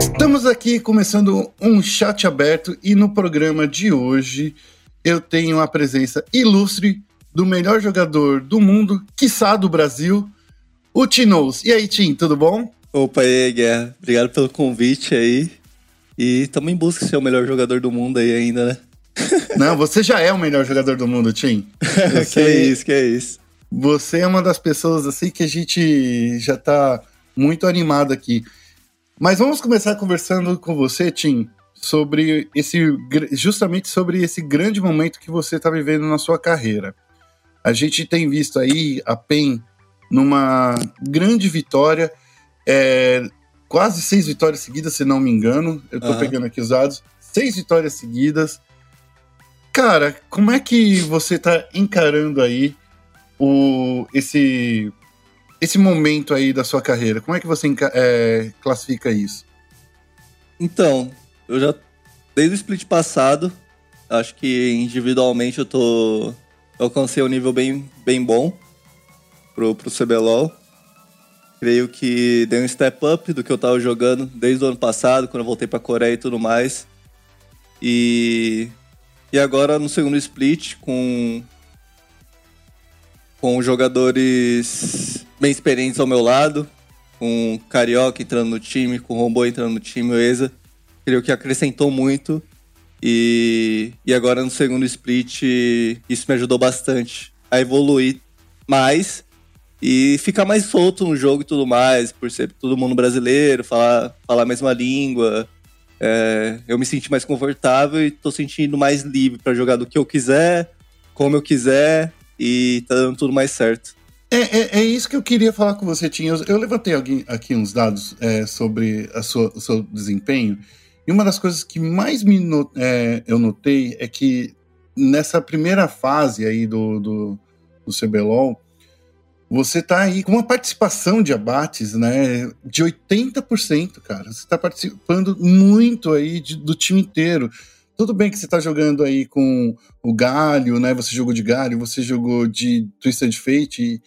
Estamos aqui começando um chat aberto e no programa de hoje eu tenho a presença ilustre do melhor jogador do mundo, quiçá do Brasil, o Tinous. E aí, Tim, tudo bom? Opa, e aí, Guerra. Obrigado pelo convite aí. E estamos em busca de ser o melhor jogador do mundo aí ainda, né? Não, você já é o melhor jogador do mundo, Tim. Você, que é isso, que é isso. Você é uma das pessoas assim que a gente já tá muito animado aqui. Mas vamos começar conversando com você, Tim, sobre esse justamente sobre esse grande momento que você está vivendo na sua carreira. A gente tem visto aí a PEN numa grande vitória, é, quase seis vitórias seguidas, se não me engano. Eu tô uhum. pegando aqui os dados. Seis vitórias seguidas. Cara, como é que você tá encarando aí o, esse esse momento aí da sua carreira, como é que você é, classifica isso? Então, eu já, desde o split passado, acho que individualmente eu tô. Eu alcancei um nível bem, bem bom pro, pro CBLOL. Creio que dei um step up do que eu tava jogando desde o ano passado, quando eu voltei pra Coreia e tudo mais. E. E agora no segundo split, com. Com jogadores bem experientes ao meu lado, com o Carioca entrando no time, com o Rombo entrando no time, o Eza. Creio que acrescentou muito. E, e agora no segundo split, isso me ajudou bastante a evoluir mais e ficar mais solto no jogo e tudo mais, por ser todo mundo brasileiro, falar, falar a mesma língua. É, eu me senti mais confortável e tô sentindo mais livre para jogar do que eu quiser, como eu quiser e tá dando tudo mais certo. É, é, é, isso que eu queria falar com você, Tinha. Eu, eu levantei aqui, uns dados é, sobre sua, o seu desempenho. E uma das coisas que mais me not, é, eu notei é que nessa primeira fase aí do, do, do CBLOL, você tá aí com uma participação de abates, né, de 80%, cara. Você tá participando muito aí de, do time inteiro. Tudo bem que você tá jogando aí com o Galho, né? Você jogou de Galho, você jogou de Twisted Fate.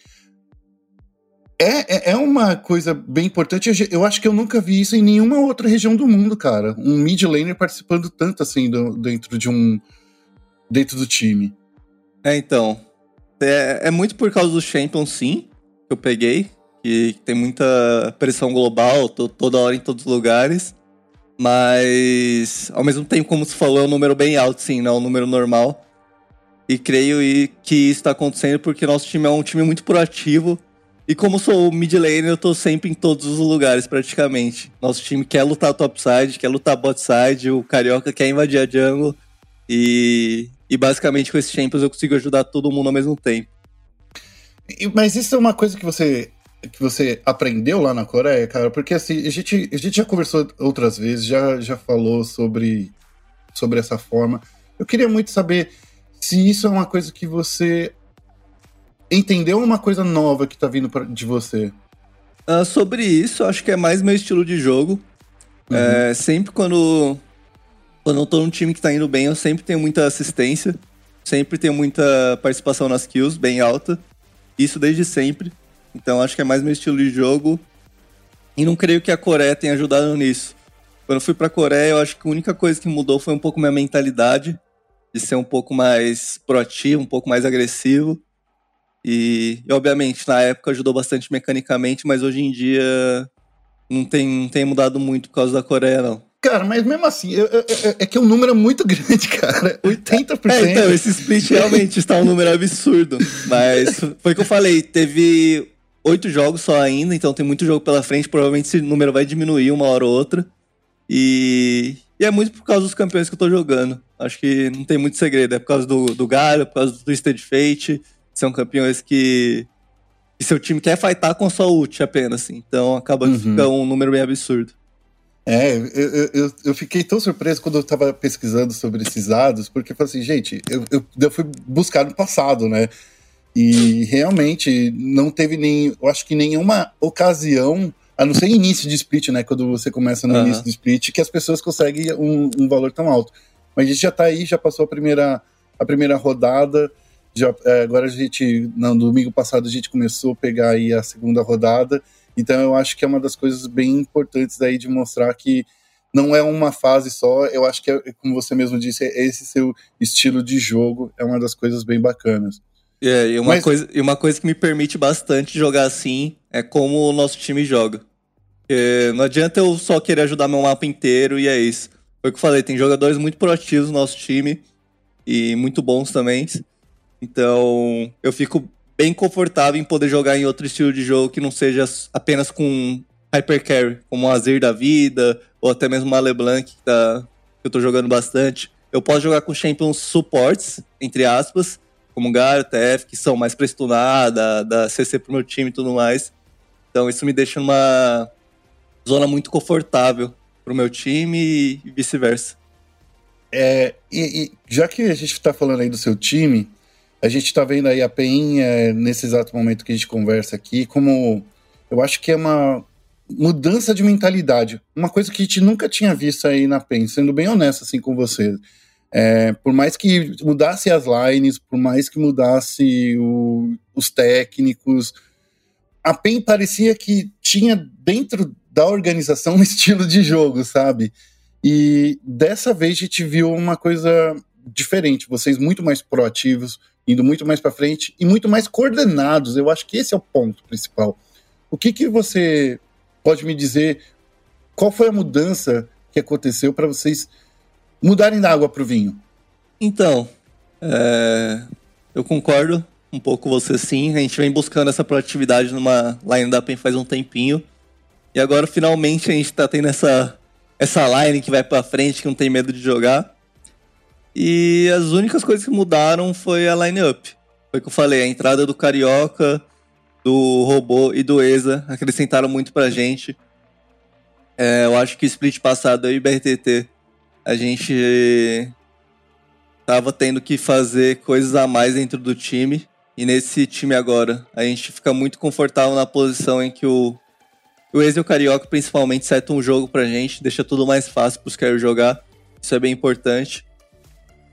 É, é, é uma coisa bem importante. Eu acho que eu nunca vi isso em nenhuma outra região do mundo, cara. Um mid laner participando tanto assim do, dentro de um. dentro do time. É, então. É, é muito por causa do Champion, sim, que eu peguei. Que tem muita pressão global, toda hora em todos os lugares. Mas, ao mesmo tempo, como você falou, é um número bem alto, sim, não é um número normal. E creio que isso está acontecendo porque nosso time é um time muito proativo e como sou mid laner, eu tô sempre em todos os lugares, praticamente. Nosso time quer lutar topside, quer lutar botside, o Carioca quer invadir a jungle. E, e basicamente com esses champions eu consigo ajudar todo mundo ao mesmo tempo. Mas isso é uma coisa que você que você aprendeu lá na Coreia, cara? Porque assim, a gente, a gente já conversou outras vezes, já, já falou sobre, sobre essa forma. Eu queria muito saber se isso é uma coisa que você entendeu uma coisa nova que tá vindo pra, de você? Uh, sobre isso, acho que é mais meu estilo de jogo. Uhum. É, sempre quando, quando eu tô num time que tá indo bem, eu sempre tenho muita assistência. Sempre tenho muita participação nas kills, bem alta. Isso desde sempre. Então acho que é mais meu estilo de jogo. E não creio que a Coreia tenha ajudado nisso. Quando eu fui pra Coreia, eu acho que a única coisa que mudou foi um pouco minha mentalidade. De ser um pouco mais proativo, um pouco mais agressivo. E, e, obviamente, na época ajudou bastante mecanicamente, mas hoje em dia não tem, não tem mudado muito por causa da Coreia, não. Cara, mas mesmo assim, eu, eu, eu, é que o um número é muito grande, cara. 80%. É, então, esse split realmente está um número absurdo. Mas foi o que eu falei, teve oito jogos só ainda, então tem muito jogo pela frente. Provavelmente esse número vai diminuir uma hora ou outra. E, e é muito por causa dos campeões que eu tô jogando. Acho que não tem muito segredo. É por causa do, do Galho, por causa do Twisted Fate são campeões que, que seu time quer fightar com sua ult apenas, assim. Então acaba uhum. ficando um número bem absurdo. É, eu, eu, eu, fiquei tão surpreso quando eu tava pesquisando sobre esses dados, porque eu falei assim, gente, eu, eu, eu fui buscar no passado, né? E realmente não teve nem, eu acho que nenhuma ocasião, a não ser início de split, né? Quando você começa no uhum. início do split, que as pessoas conseguem um, um, valor tão alto. Mas a gente já tá aí, já passou a primeira, a primeira rodada. Já, é, agora a gente, no domingo passado, a gente começou a pegar aí a segunda rodada. Então eu acho que é uma das coisas bem importantes aí de mostrar que não é uma fase só. Eu acho que, é, como você mesmo disse, é esse seu estilo de jogo é uma das coisas bem bacanas. É, e uma, Mas... coisa, e uma coisa que me permite bastante jogar assim é como o nosso time joga. Porque não adianta eu só querer ajudar meu mapa inteiro e é isso. Foi o que eu falei, tem jogadores muito proativos no nosso time e muito bons também. Então, eu fico bem confortável em poder jogar em outro estilo de jogo que não seja apenas com Hypercarry, como o Azir da vida, ou até mesmo uma LeBlanc, que, tá, que eu tô jogando bastante. Eu posso jogar com champions suportes, entre aspas, como Gar, TF, que são mais pra stunar, da, da CC pro meu time e tudo mais. Então isso me deixa numa zona muito confortável pro meu time e vice-versa. É, e, e, já que a gente está falando aí do seu time, a gente está vendo aí a PEN é, nesse exato momento que a gente conversa aqui, como eu acho que é uma mudança de mentalidade, uma coisa que a gente nunca tinha visto aí na PEN, sendo bem honesto assim com você. É, por mais que mudasse as lines, por mais que mudasse o, os técnicos, a PEN parecia que tinha dentro da organização um estilo de jogo, sabe? E dessa vez a gente viu uma coisa diferente, vocês muito mais proativos, indo muito mais para frente e muito mais coordenados. Eu acho que esse é o ponto principal. O que, que você pode me dizer? Qual foi a mudança que aconteceu para vocês mudarem da água para o vinho? Então, é, eu concordo um pouco com você sim. A gente vem buscando essa proatividade numa line up faz um tempinho. E agora finalmente a gente está tendo essa, essa line que vai para frente, que não tem medo de jogar. E as únicas coisas que mudaram foi a line-up. Foi o que eu falei, a entrada do Carioca, do Robô e do ESA acrescentaram muito pra gente. É, eu acho que o split passado aí, BRTT, a gente tava tendo que fazer coisas a mais dentro do time. E nesse time agora, a gente fica muito confortável na posição em que o, o Ex e o Carioca principalmente setam um jogo pra gente, deixa tudo mais fácil pros caras jogar. Isso é bem importante.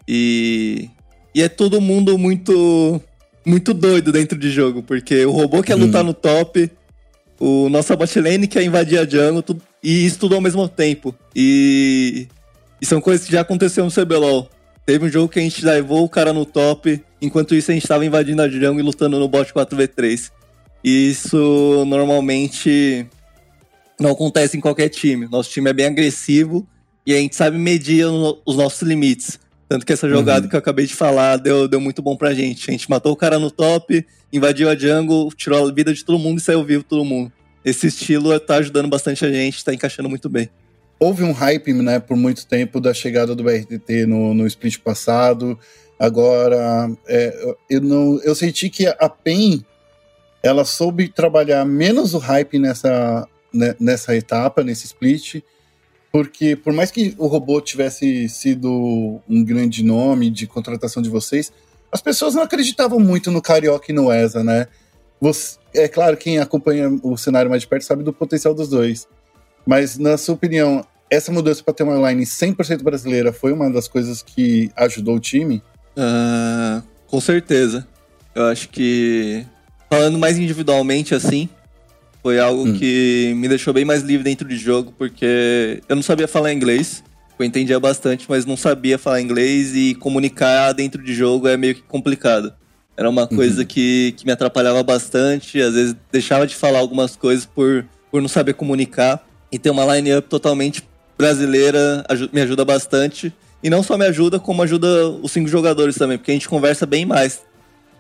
E, e é todo mundo muito muito doido dentro de jogo, porque o robô quer hum. lutar no top, o nosso botlane quer invadir a jungle, tudo, e isso tudo ao mesmo tempo. E, e são coisas que já aconteceram no CBLOL. Teve um jogo que a gente levou o cara no top, enquanto isso a gente estava invadindo a jungle e lutando no bot 4v3. E isso normalmente não acontece em qualquer time. Nosso time é bem agressivo e a gente sabe medir os nossos limites. Tanto que essa jogada uhum. que eu acabei de falar deu, deu muito bom pra gente. A gente matou o cara no top, invadiu a jungle, tirou a vida de todo mundo e saiu vivo todo mundo. Esse estilo tá ajudando bastante a gente, tá encaixando muito bem. Houve um hype, né, por muito tempo da chegada do BRTT no, no split passado. Agora, é, eu, não, eu senti que a PEN, ela soube trabalhar menos o hype nessa, né, nessa etapa, nesse split, porque por mais que o robô tivesse sido um grande nome de contratação de vocês, as pessoas não acreditavam muito no Carioca e no ESA, né? Você, é claro, quem acompanha o cenário mais de perto sabe do potencial dos dois. Mas, na sua opinião, essa mudança para ter uma line 100% brasileira foi uma das coisas que ajudou o time? Uh, com certeza. Eu acho que, falando mais individualmente assim, foi algo hum. que me deixou bem mais livre dentro de jogo, porque eu não sabia falar inglês. Eu entendia bastante, mas não sabia falar inglês e comunicar dentro de jogo é meio que complicado. Era uma uhum. coisa que, que me atrapalhava bastante, às vezes deixava de falar algumas coisas por, por não saber comunicar. E ter uma line-up totalmente brasileira me ajuda bastante. E não só me ajuda, como ajuda os cinco jogadores também, porque a gente conversa bem mais.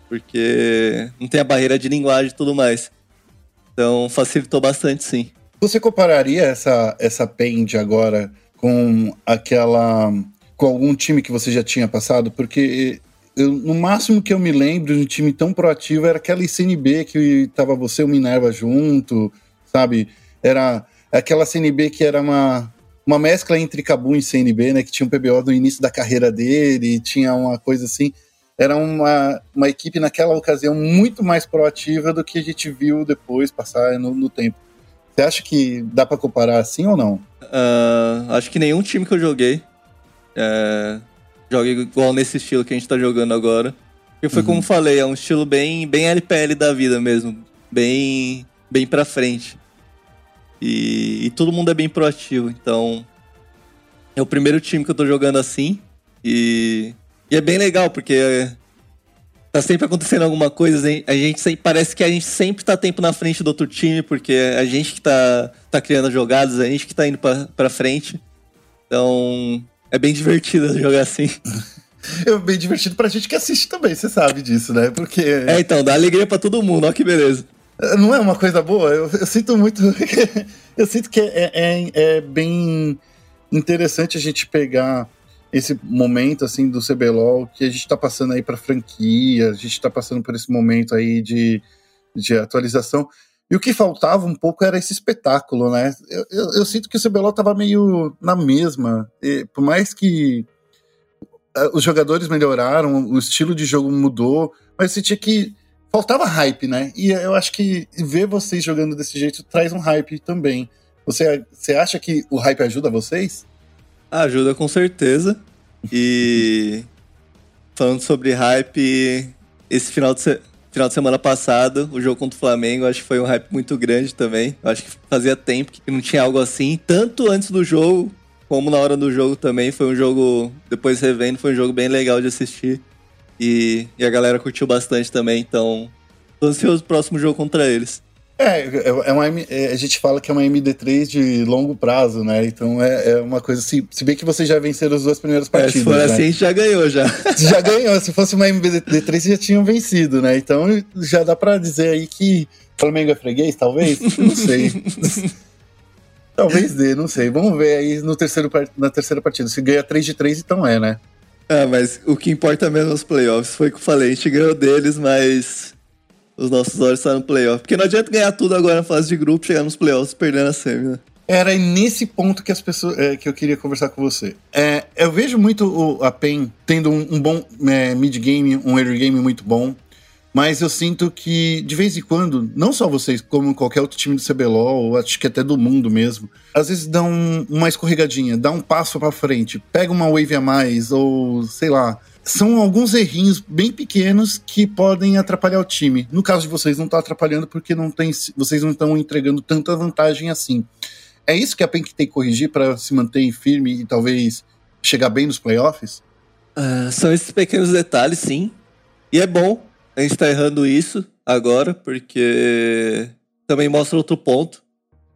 Porque não tem a barreira de linguagem e tudo mais. Então facilitou bastante, sim. Você compararia essa, essa Paint agora com aquela. com algum time que você já tinha passado? Porque eu, no máximo que eu me lembro de um time tão proativo era aquela CNB que tava você e o Minerva junto, sabe? Era aquela CNB que era uma, uma mescla entre Cabum e CNB, né? Que tinha um PBO no início da carreira dele, tinha uma coisa assim era uma, uma equipe naquela ocasião muito mais proativa do que a gente viu depois passar no, no tempo. Você acha que dá para comparar assim ou não? Uh, acho que nenhum time que eu joguei é, joga igual nesse estilo que a gente tá jogando agora. E foi uhum. como falei, é um estilo bem, bem LPL da vida mesmo. Bem, bem pra frente. E, e todo mundo é bem proativo, então É o primeiro time que eu tô jogando assim. E, e é bem legal, porque tá sempre acontecendo alguma coisa. A gente sempre, parece que a gente sempre tá tempo na frente do outro time, porque é a gente que tá, tá criando jogadas, a gente que tá indo pra, pra frente. Então, é bem divertido jogar assim. É bem divertido pra gente que assiste também, você sabe disso, né? Porque. É, então, dá alegria pra todo mundo, ó que beleza. Não é uma coisa boa? Eu, eu sinto muito. eu sinto que é, é, é, bem interessante a gente pegar esse momento assim do CBLOL que a gente tá passando aí pra franquia, a gente tá passando por esse momento aí de, de atualização. E o que faltava um pouco era esse espetáculo, né? Eu, eu, eu sinto que o CBLOL tava meio na mesma. E, por mais que eh, os jogadores melhoraram, o estilo de jogo mudou, mas você tinha que. Faltava hype, né? E eu acho que ver vocês jogando desse jeito traz um hype também. Você, você acha que o hype ajuda vocês? Ajuda com certeza. E falando sobre hype, esse final de, se... final de semana passado, o jogo contra o Flamengo, acho que foi um hype muito grande também. Eu acho que fazia tempo que não tinha algo assim, tanto antes do jogo como na hora do jogo também, foi um jogo, depois revendo, foi um jogo bem legal de assistir. E, e a galera curtiu bastante também, então tô ansioso pro próximo jogo contra eles. É, é, é uma, é, a gente fala que é uma MD3 de longo prazo, né? Então é, é uma coisa assim. Se bem que vocês já venceram as duas primeiras partidas. É, se for né? assim, a gente já ganhou já. Já ganhou. Se fosse uma MD3, vocês já tinham vencido, né? Então já dá pra dizer aí que Flamengo é freguês, talvez? Não sei. Talvez dê, não sei. Vamos ver aí no terceiro, na terceira partida. Se ganha 3 de 3, então é, né? Ah, mas o que importa mesmo nos playoffs foi o que eu falei. A gente ganhou deles, mas os nossos olhos estão no playoff. Porque não adianta ganhar tudo agora na fase de grupo, chegar nos playoffs perdendo a semi, né? Era nesse ponto que as pessoas é, que eu queria conversar com você. É, eu vejo muito o, a PEN tendo um, um bom é, mid game, um early game muito bom. Mas eu sinto que, de vez em quando, não só vocês, como qualquer outro time do CBLOL, ou acho que até do mundo mesmo, às vezes dão uma escorregadinha, dá um passo para frente, pega uma wave a mais, ou sei lá. São alguns errinhos bem pequenos que podem atrapalhar o time. No caso de vocês, não tá atrapalhando porque não tem, vocês não estão entregando tanta vantagem assim. É isso que a PEN tem que corrigir para se manter firme e talvez chegar bem nos playoffs? Uh, são esses pequenos detalhes, sim. E é bom a gente tá errando isso agora, porque também mostra outro ponto.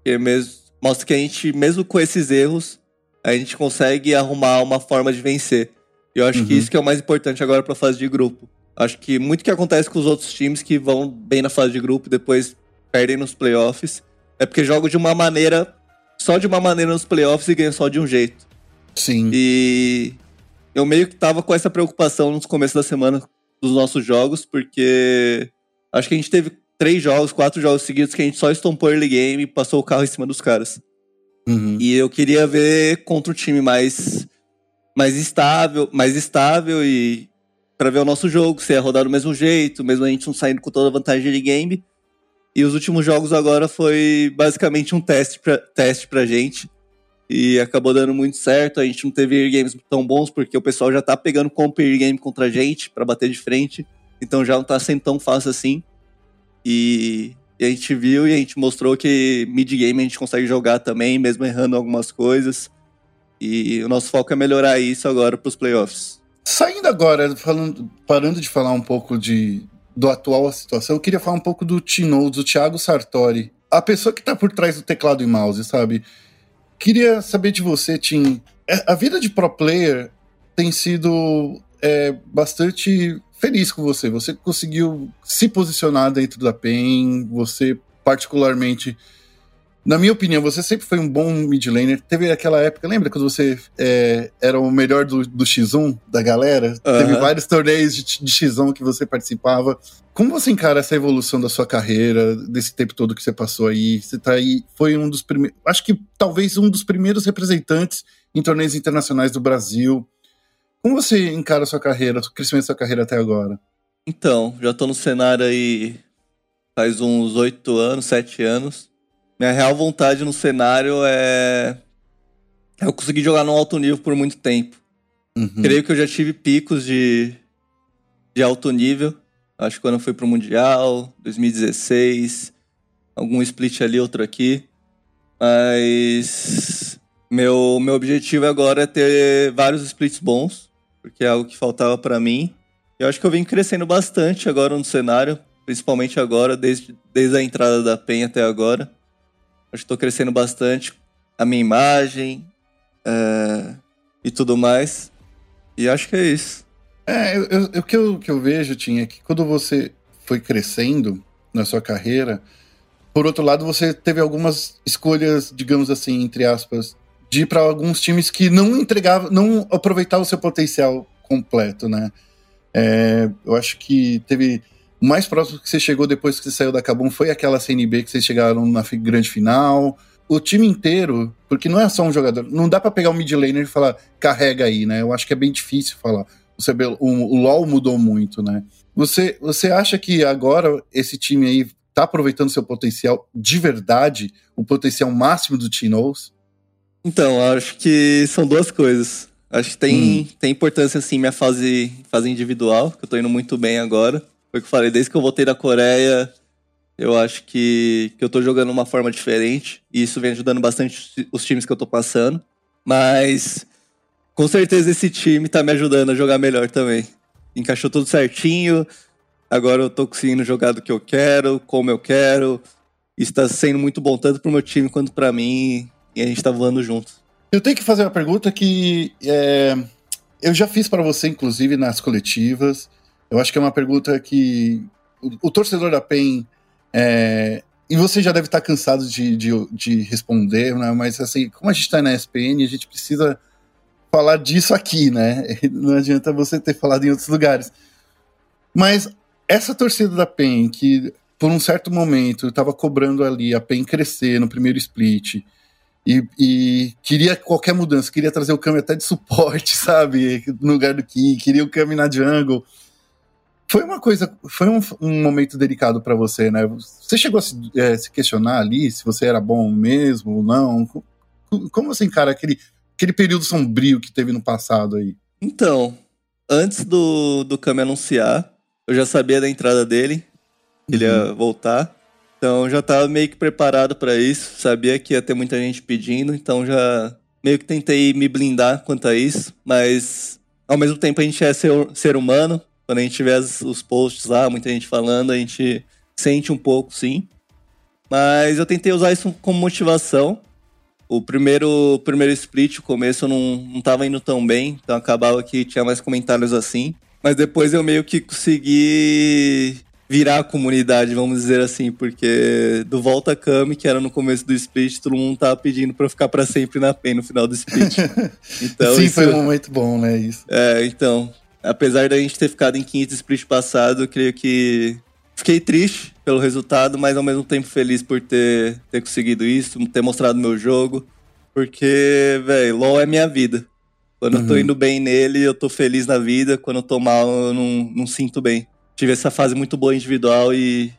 Que mesmo, mostra que a gente, mesmo com esses erros, a gente consegue arrumar uma forma de vencer. E eu acho uhum. que isso que é o mais importante agora pra fase de grupo. Acho que muito que acontece com os outros times que vão bem na fase de grupo e depois perdem nos playoffs é porque jogam de uma maneira, só de uma maneira nos playoffs e ganham só de um jeito. Sim. E eu meio que tava com essa preocupação nos começos da semana dos nossos jogos, porque acho que a gente teve três jogos, quatro jogos seguidos que a gente só estompou early game e passou o carro em cima dos caras. Uhum. E eu queria ver contra um time mais, mais estável, mais estável e para ver o nosso jogo, se ia rodar do mesmo jeito, mesmo a gente não saindo com toda a vantagem de game. E os últimos jogos agora foi basicamente um teste pra, teste pra gente. E acabou dando muito certo. A gente não teve games tão bons, porque o pessoal já tá pegando comp game contra a gente para bater de frente. Então já não tá sendo tão fácil assim. E, e, a gente viu e a gente mostrou que mid game a gente consegue jogar também, mesmo errando algumas coisas. E o nosso foco é melhorar isso agora pros playoffs. Saindo agora, falando, parando de falar um pouco de, do atual situação, eu queria falar um pouco do Tino, do Thiago Sartori. A pessoa que tá por trás do teclado e mouse, sabe? Queria saber de você, Tim. É, a vida de pro player tem sido é, bastante feliz com você. Você conseguiu se posicionar dentro da PEN, você particularmente na minha opinião, você sempre foi um bom mid laner. Teve aquela época, lembra quando você é, era o melhor do, do X1 da galera? Uhum. Teve vários torneios de, de, X1 que você participava. Como você encara essa evolução da sua carreira, desse tempo todo que você passou aí? Você tá aí, foi um dos primeiros, acho que talvez um dos primeiros representantes em torneios internacionais do Brasil. Como você encara a sua carreira, o crescimento da sua carreira até agora? Então, já tô no cenário aí faz uns oito anos, sete anos. Minha real vontade no cenário é. Eu consegui jogar no alto nível por muito tempo. Uhum. Creio que eu já tive picos de, de alto nível. Acho que quando eu fui pro Mundial, 2016, algum split ali, outro aqui. Mas Meu, meu objetivo agora é ter vários splits bons, porque é algo que faltava para mim. Eu acho que eu venho crescendo bastante agora no cenário, principalmente agora, desde, desde a entrada da PEN até agora. Que estou crescendo bastante a minha imagem é, e tudo mais. E acho que é isso. É, o que eu, que eu vejo, Tim, é que quando você foi crescendo na sua carreira, por outro lado, você teve algumas escolhas, digamos assim, entre aspas, de ir para alguns times que não entregavam, não aproveitavam o seu potencial completo, né? É, eu acho que teve. O mais próximo que você chegou depois que você saiu da Cabum foi aquela CNB que vocês chegaram na grande final. O time inteiro, porque não é só um jogador, não dá para pegar um mid laner e falar, carrega aí, né? Eu acho que é bem difícil falar. O, CB, o, o LoL mudou muito, né? Você, você acha que agora esse time aí tá aproveitando seu potencial de verdade, o potencial máximo do Tinoz? Então, acho que são duas coisas. Acho que tem, hum. tem importância, assim, minha fase, fase individual, que eu tô indo muito bem agora. Foi o que eu falei, desde que eu voltei da Coreia, eu acho que, que eu tô jogando uma forma diferente. E isso vem ajudando bastante os times que eu tô passando. Mas, com certeza, esse time tá me ajudando a jogar melhor também. Encaixou tudo certinho. Agora eu tô conseguindo jogar do que eu quero, como eu quero. Isso tá sendo muito bom, tanto pro meu time quanto para mim. E a gente tá voando juntos. Eu tenho que fazer uma pergunta que é, eu já fiz para você, inclusive, nas coletivas. Eu acho que é uma pergunta que o, o torcedor da PEN. É, e você já deve estar cansado de, de, de responder, né? Mas assim, como a gente está na SPN, a gente precisa falar disso aqui, né? Não adianta você ter falado em outros lugares. Mas essa torcida da PEN, que por um certo momento estava cobrando ali a PEN crescer no primeiro split, e, e, queria qualquer mudança, queria trazer o Kami até de suporte, sabe? No lugar do Ki, queria o Kami na jungle. Foi uma coisa, foi um, um momento delicado para você, né? Você chegou a se, é, se, questionar ali se você era bom mesmo ou não? Como você encara aquele, aquele período sombrio que teve no passado aí? Então, antes do, do Kami anunciar, eu já sabia da entrada dele, que ele ia uhum. voltar. Então já estava meio que preparado para isso, sabia que ia ter muita gente pedindo, então já meio que tentei me blindar quanto a isso, mas ao mesmo tempo a gente é ser, ser humano, quando a gente vê as, os posts lá, muita gente falando, a gente sente um pouco, sim. Mas eu tentei usar isso como motivação. O primeiro, primeiro split, o começo, eu não, não tava indo tão bem, então acabava que tinha mais comentários assim. Mas depois eu meio que consegui virar a comunidade, vamos dizer assim, porque do Volta Kami, que era no começo do split, todo mundo tava pedindo eu ficar pra sempre na PEN no final do split. Então, Sim, isso... foi um momento bom, né? Isso. É, então. Apesar da gente ter ficado em quinto split passado, eu creio que. Fiquei triste pelo resultado, mas ao mesmo tempo feliz por ter, ter conseguido isso, ter mostrado meu jogo. Porque, velho, LOL é minha vida. Quando uhum. eu tô uhum. indo bem nele, eu tô feliz na vida. Quando eu tô mal, eu não, não sinto bem tive essa fase muito boa individual e,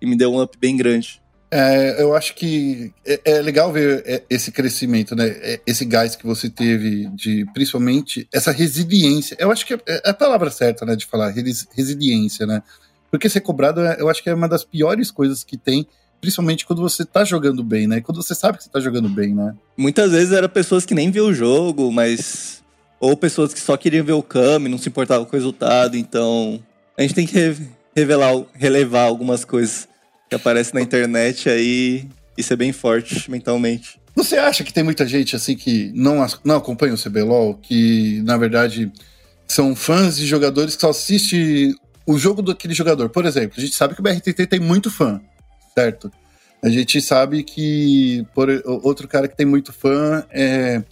e me deu um up bem grande. É, eu acho que é, é, legal ver é, esse crescimento, né? É, esse gás que você teve de, principalmente, essa resiliência. Eu acho que é, é a palavra certa, né, de falar resiliência, né? Porque ser cobrado, eu acho que é uma das piores coisas que tem, principalmente quando você tá jogando bem, né? Quando você sabe que você tá jogando bem, né? Muitas vezes eram pessoas que nem viam o jogo, mas ou pessoas que só queriam ver o cam, não se importavam com o resultado, então a gente tem que revelar, relevar algumas coisas que aparecem na internet aí e ser bem forte mentalmente. Você acha que tem muita gente assim que não, não acompanha o CBLOL, que na verdade são fãs de jogadores que só assistem o jogo daquele jogador? Por exemplo, a gente sabe que o BRTT tem muito fã, certo? A gente sabe que por, outro cara que tem muito fã é,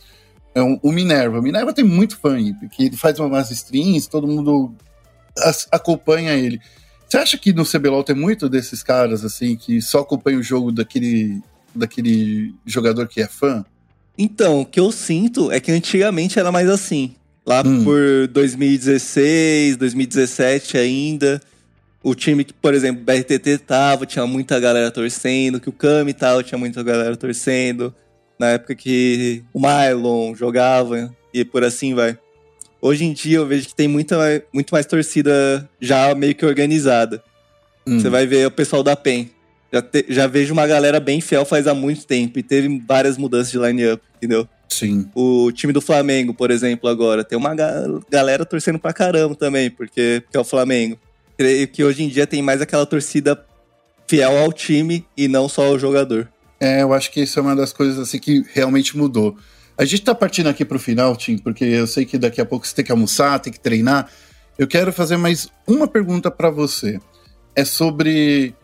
é um, o Minerva. O Minerva tem muito fã, porque ele faz umas streams, todo mundo acompanha ele. Você acha que no CBLOL tem muito desses caras, assim, que só acompanham o jogo daquele, daquele jogador que é fã? Então, o que eu sinto é que antigamente era mais assim. Lá hum. por 2016, 2017 ainda, o time que, por exemplo, o BRTT tava, tinha muita galera torcendo, que o Kami tava, tinha muita galera torcendo. Na época que o Mylon jogava e por assim vai. Hoje em dia eu vejo que tem muita, muito mais torcida já meio que organizada. Hum. Você vai ver o pessoal da PEN. Já, te, já vejo uma galera bem fiel faz há muito tempo e teve várias mudanças de line-up, entendeu? Sim. O time do Flamengo, por exemplo, agora, tem uma ga galera torcendo pra caramba também, porque, porque é o Flamengo. Creio que hoje em dia tem mais aquela torcida fiel ao time e não só ao jogador. É, eu acho que isso é uma das coisas assim que realmente mudou. A gente tá partindo aqui pro final, Tim, porque eu sei que daqui a pouco você tem que almoçar, tem que treinar. Eu quero fazer mais uma pergunta para você. É sobre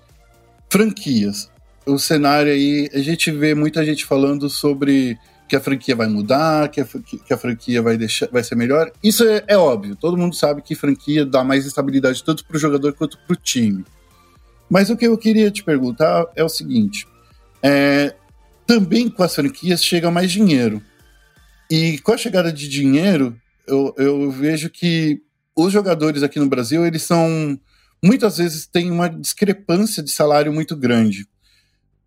franquias. O cenário aí, a gente vê muita gente falando sobre que a franquia vai mudar, que a, que a franquia vai, deixar, vai ser melhor. Isso é, é óbvio, todo mundo sabe que franquia dá mais estabilidade tanto para o jogador quanto para o time. Mas o que eu queria te perguntar é o seguinte: é, também com as franquias chega mais dinheiro. E com a chegada de dinheiro, eu, eu vejo que os jogadores aqui no Brasil, eles são. Muitas vezes têm uma discrepância de salário muito grande.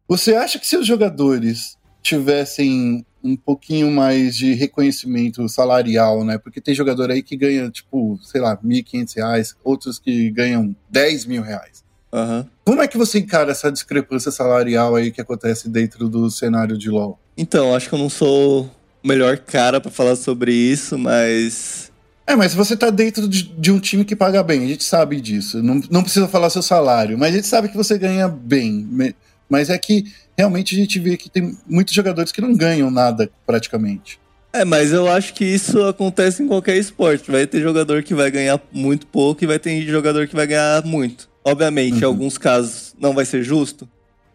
Você acha que se os jogadores tivessem um pouquinho mais de reconhecimento salarial, né? Porque tem jogador aí que ganha, tipo, sei lá, R$ 1.500, outros que ganham 10 mil reais. Uhum. Como é que você encara essa discrepância salarial aí que acontece dentro do cenário de LoL? Então, acho que eu não sou melhor cara para falar sobre isso, mas. É, mas você tá dentro de, de, um time que paga bem, a gente sabe disso. Não, não precisa falar seu salário, mas a gente sabe que você ganha bem. Mas é que realmente a gente vê que tem muitos jogadores que não ganham nada praticamente. É, mas eu acho que isso acontece em qualquer esporte. Vai ter jogador que vai ganhar muito pouco e vai ter jogador que vai ganhar muito. Obviamente, uhum. em alguns casos não vai ser justo.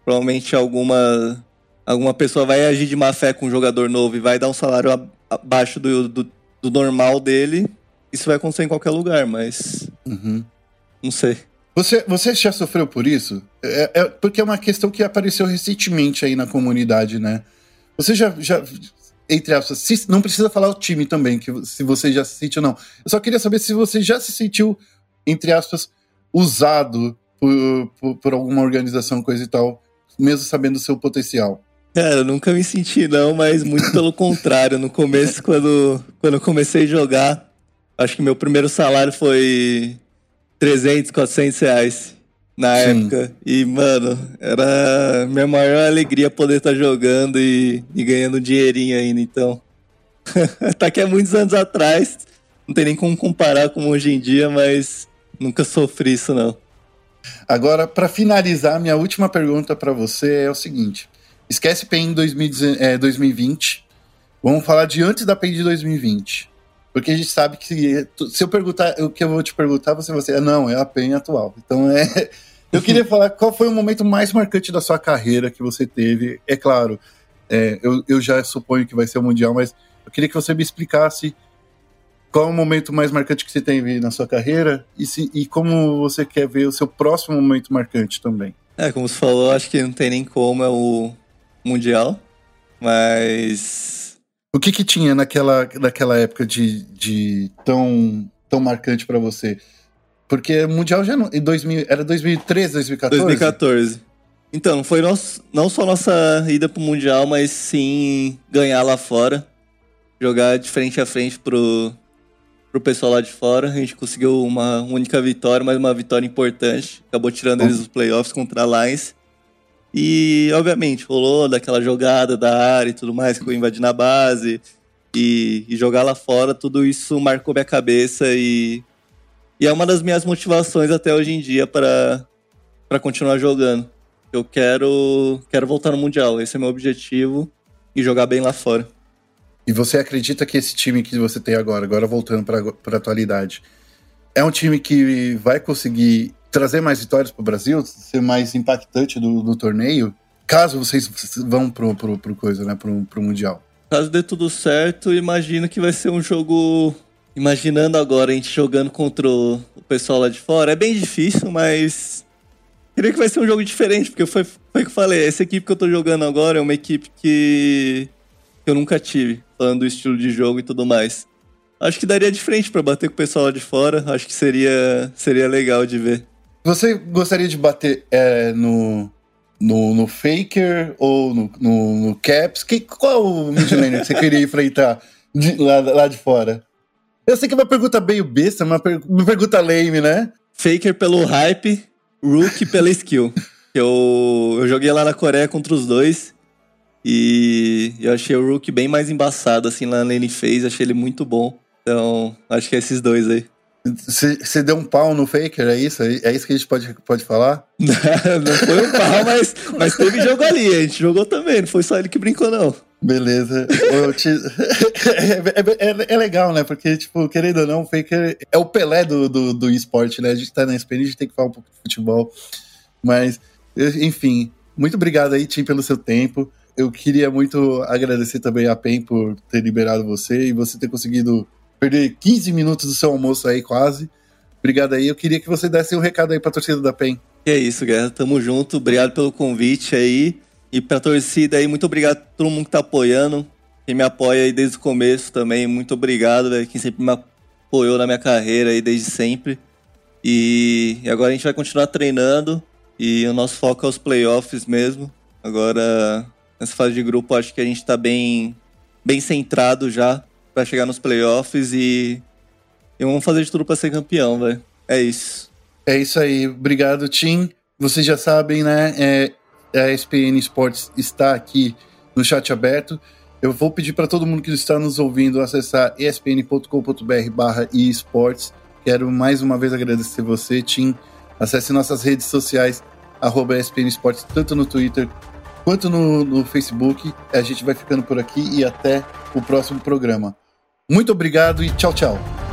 Provavelmente alguma, alguma pessoa vai agir de má fé com um jogador novo e vai dar um salário abaixo do, do, do normal dele. Isso vai acontecer em qualquer lugar, mas. Uhum. Não sei. Você, você já sofreu por isso? É, é, porque é uma questão que apareceu recentemente aí na comunidade, né? Você já, já entre aspas, se, não precisa falar o time também, que se você já se sentiu, não. Eu só queria saber se você já se sentiu, entre aspas, usado por, por, por alguma organização, coisa e tal, mesmo sabendo o seu potencial. Cara, eu nunca me senti não, mas muito pelo contrário. No começo, quando, quando eu comecei a jogar, acho que meu primeiro salário foi 300, 400 reais na Sim. época. E, mano, era minha maior alegria poder estar jogando e, e ganhando dinheirinho ainda, então. tá que é muitos anos atrás, não tem nem como comparar com hoje em dia, mas nunca sofri isso não. Agora, para finalizar, minha última pergunta para você é o seguinte: esquece PEN 2020, vamos falar de antes da PEN de 2020. Porque a gente sabe que se eu perguntar o que eu vou te perguntar, você vai dizer, não, é a PEN atual. Então é. Eu queria falar qual foi o momento mais marcante da sua carreira que você teve. É claro, é, eu, eu já suponho que vai ser o Mundial, mas eu queria que você me explicasse qual é o momento mais marcante que você tem na sua carreira e, se, e como você quer ver o seu próximo momento marcante também. É, como você falou, acho que não tem nem como, é o Mundial, mas o que que tinha naquela, naquela época de, de tão, tão marcante para você? Porque Mundial já não, em 2000, era 2013, 2014? 2014. Então, foi nosso, não só nossa ida pro Mundial, mas sim ganhar lá fora. Jogar de frente a frente pro, pro pessoal lá de fora. A gente conseguiu uma única vitória, mas uma vitória importante. Acabou tirando eles dos playoffs contra a Lions. E, obviamente, rolou daquela jogada da área e tudo mais, que eu invadi na base e, e, jogar lá fora, tudo isso marcou minha cabeça e, e é uma das minhas motivações até hoje em dia para continuar jogando. Eu quero, quero voltar no Mundial, esse é meu objetivo e jogar bem lá fora. E você acredita que esse time que você tem agora, agora voltando para a atualidade, é um time que vai conseguir trazer mais vitórias para o Brasil, ser mais impactante do, do, torneio, caso vocês vão pro, pro, pro coisa, né, pro, pro Mundial? Caso dê tudo certo, imagino que vai ser um jogo. Imaginando agora a gente jogando contra o pessoal lá de fora, é bem difícil, mas. Queria que vai ser um jogo diferente, porque foi, foi o que eu falei, essa equipe que eu tô jogando agora é uma equipe que, que eu nunca tive, falando do estilo de jogo e tudo mais. Acho que daria de frente para bater com o pessoal lá de fora, acho que seria, seria legal de ver. Você gostaria de bater é, no, no, no Faker ou no, no, no Caps? Que, qual o midlaner que você queria enfrentar de, lá, lá de fora? Eu sei que é uma pergunta meio besta, uma, per, uma pergunta lame, né? Faker pelo hype, Rook pela skill. Eu, eu joguei lá na Coreia contra os dois. E eu achei o Rook bem mais embaçado, assim, lá na lane phase. Achei ele muito bom. Então, acho que é esses dois aí. Você deu um pau no Faker, é isso? É isso que a gente pode, pode falar? não foi um pau, mas, mas teve jogo ali. A gente jogou também, não foi só ele que brincou, não. Beleza. Te... é, é, é, legal, né? Porque, tipo, querendo ou não, o Faker é o Pelé do, do, do esporte, né? A gente tá na SPN, a gente tem que falar um pouco de futebol. Mas, enfim, muito obrigado aí, Tim, pelo seu tempo. Eu queria muito agradecer também a PEN por ter liberado você e você ter conseguido perder 15 minutos do seu almoço aí, quase. Obrigado aí. Eu queria que você desse um recado aí pra torcida da PEN. É isso, Guerra. Tamo junto. Obrigado pelo convite aí. E pra torcida aí, muito obrigado a todo mundo que tá apoiando. Quem me apoia aí desde o começo também. Muito obrigado, velho. Quem sempre me apoiou na minha carreira aí desde sempre. E, e agora a gente vai continuar treinando. E o nosso foco é os playoffs mesmo. Agora, nessa fase de grupo, acho que a gente tá bem, bem centrado já para chegar nos playoffs e, e vamos fazer de tudo para ser campeão, velho. É isso. É isso aí. Obrigado, Tim. Vocês já sabem, né? É, a ESPN Sports está aqui no chat aberto. Eu vou pedir para todo mundo que está nos ouvindo acessar espn.com.br esports. Quero mais uma vez agradecer você, Tim. Acesse nossas redes sociais, arroba ESPN Esportes, tanto no Twitter quanto no, no Facebook. A gente vai ficando por aqui e até o próximo programa. Muito obrigado e tchau, tchau.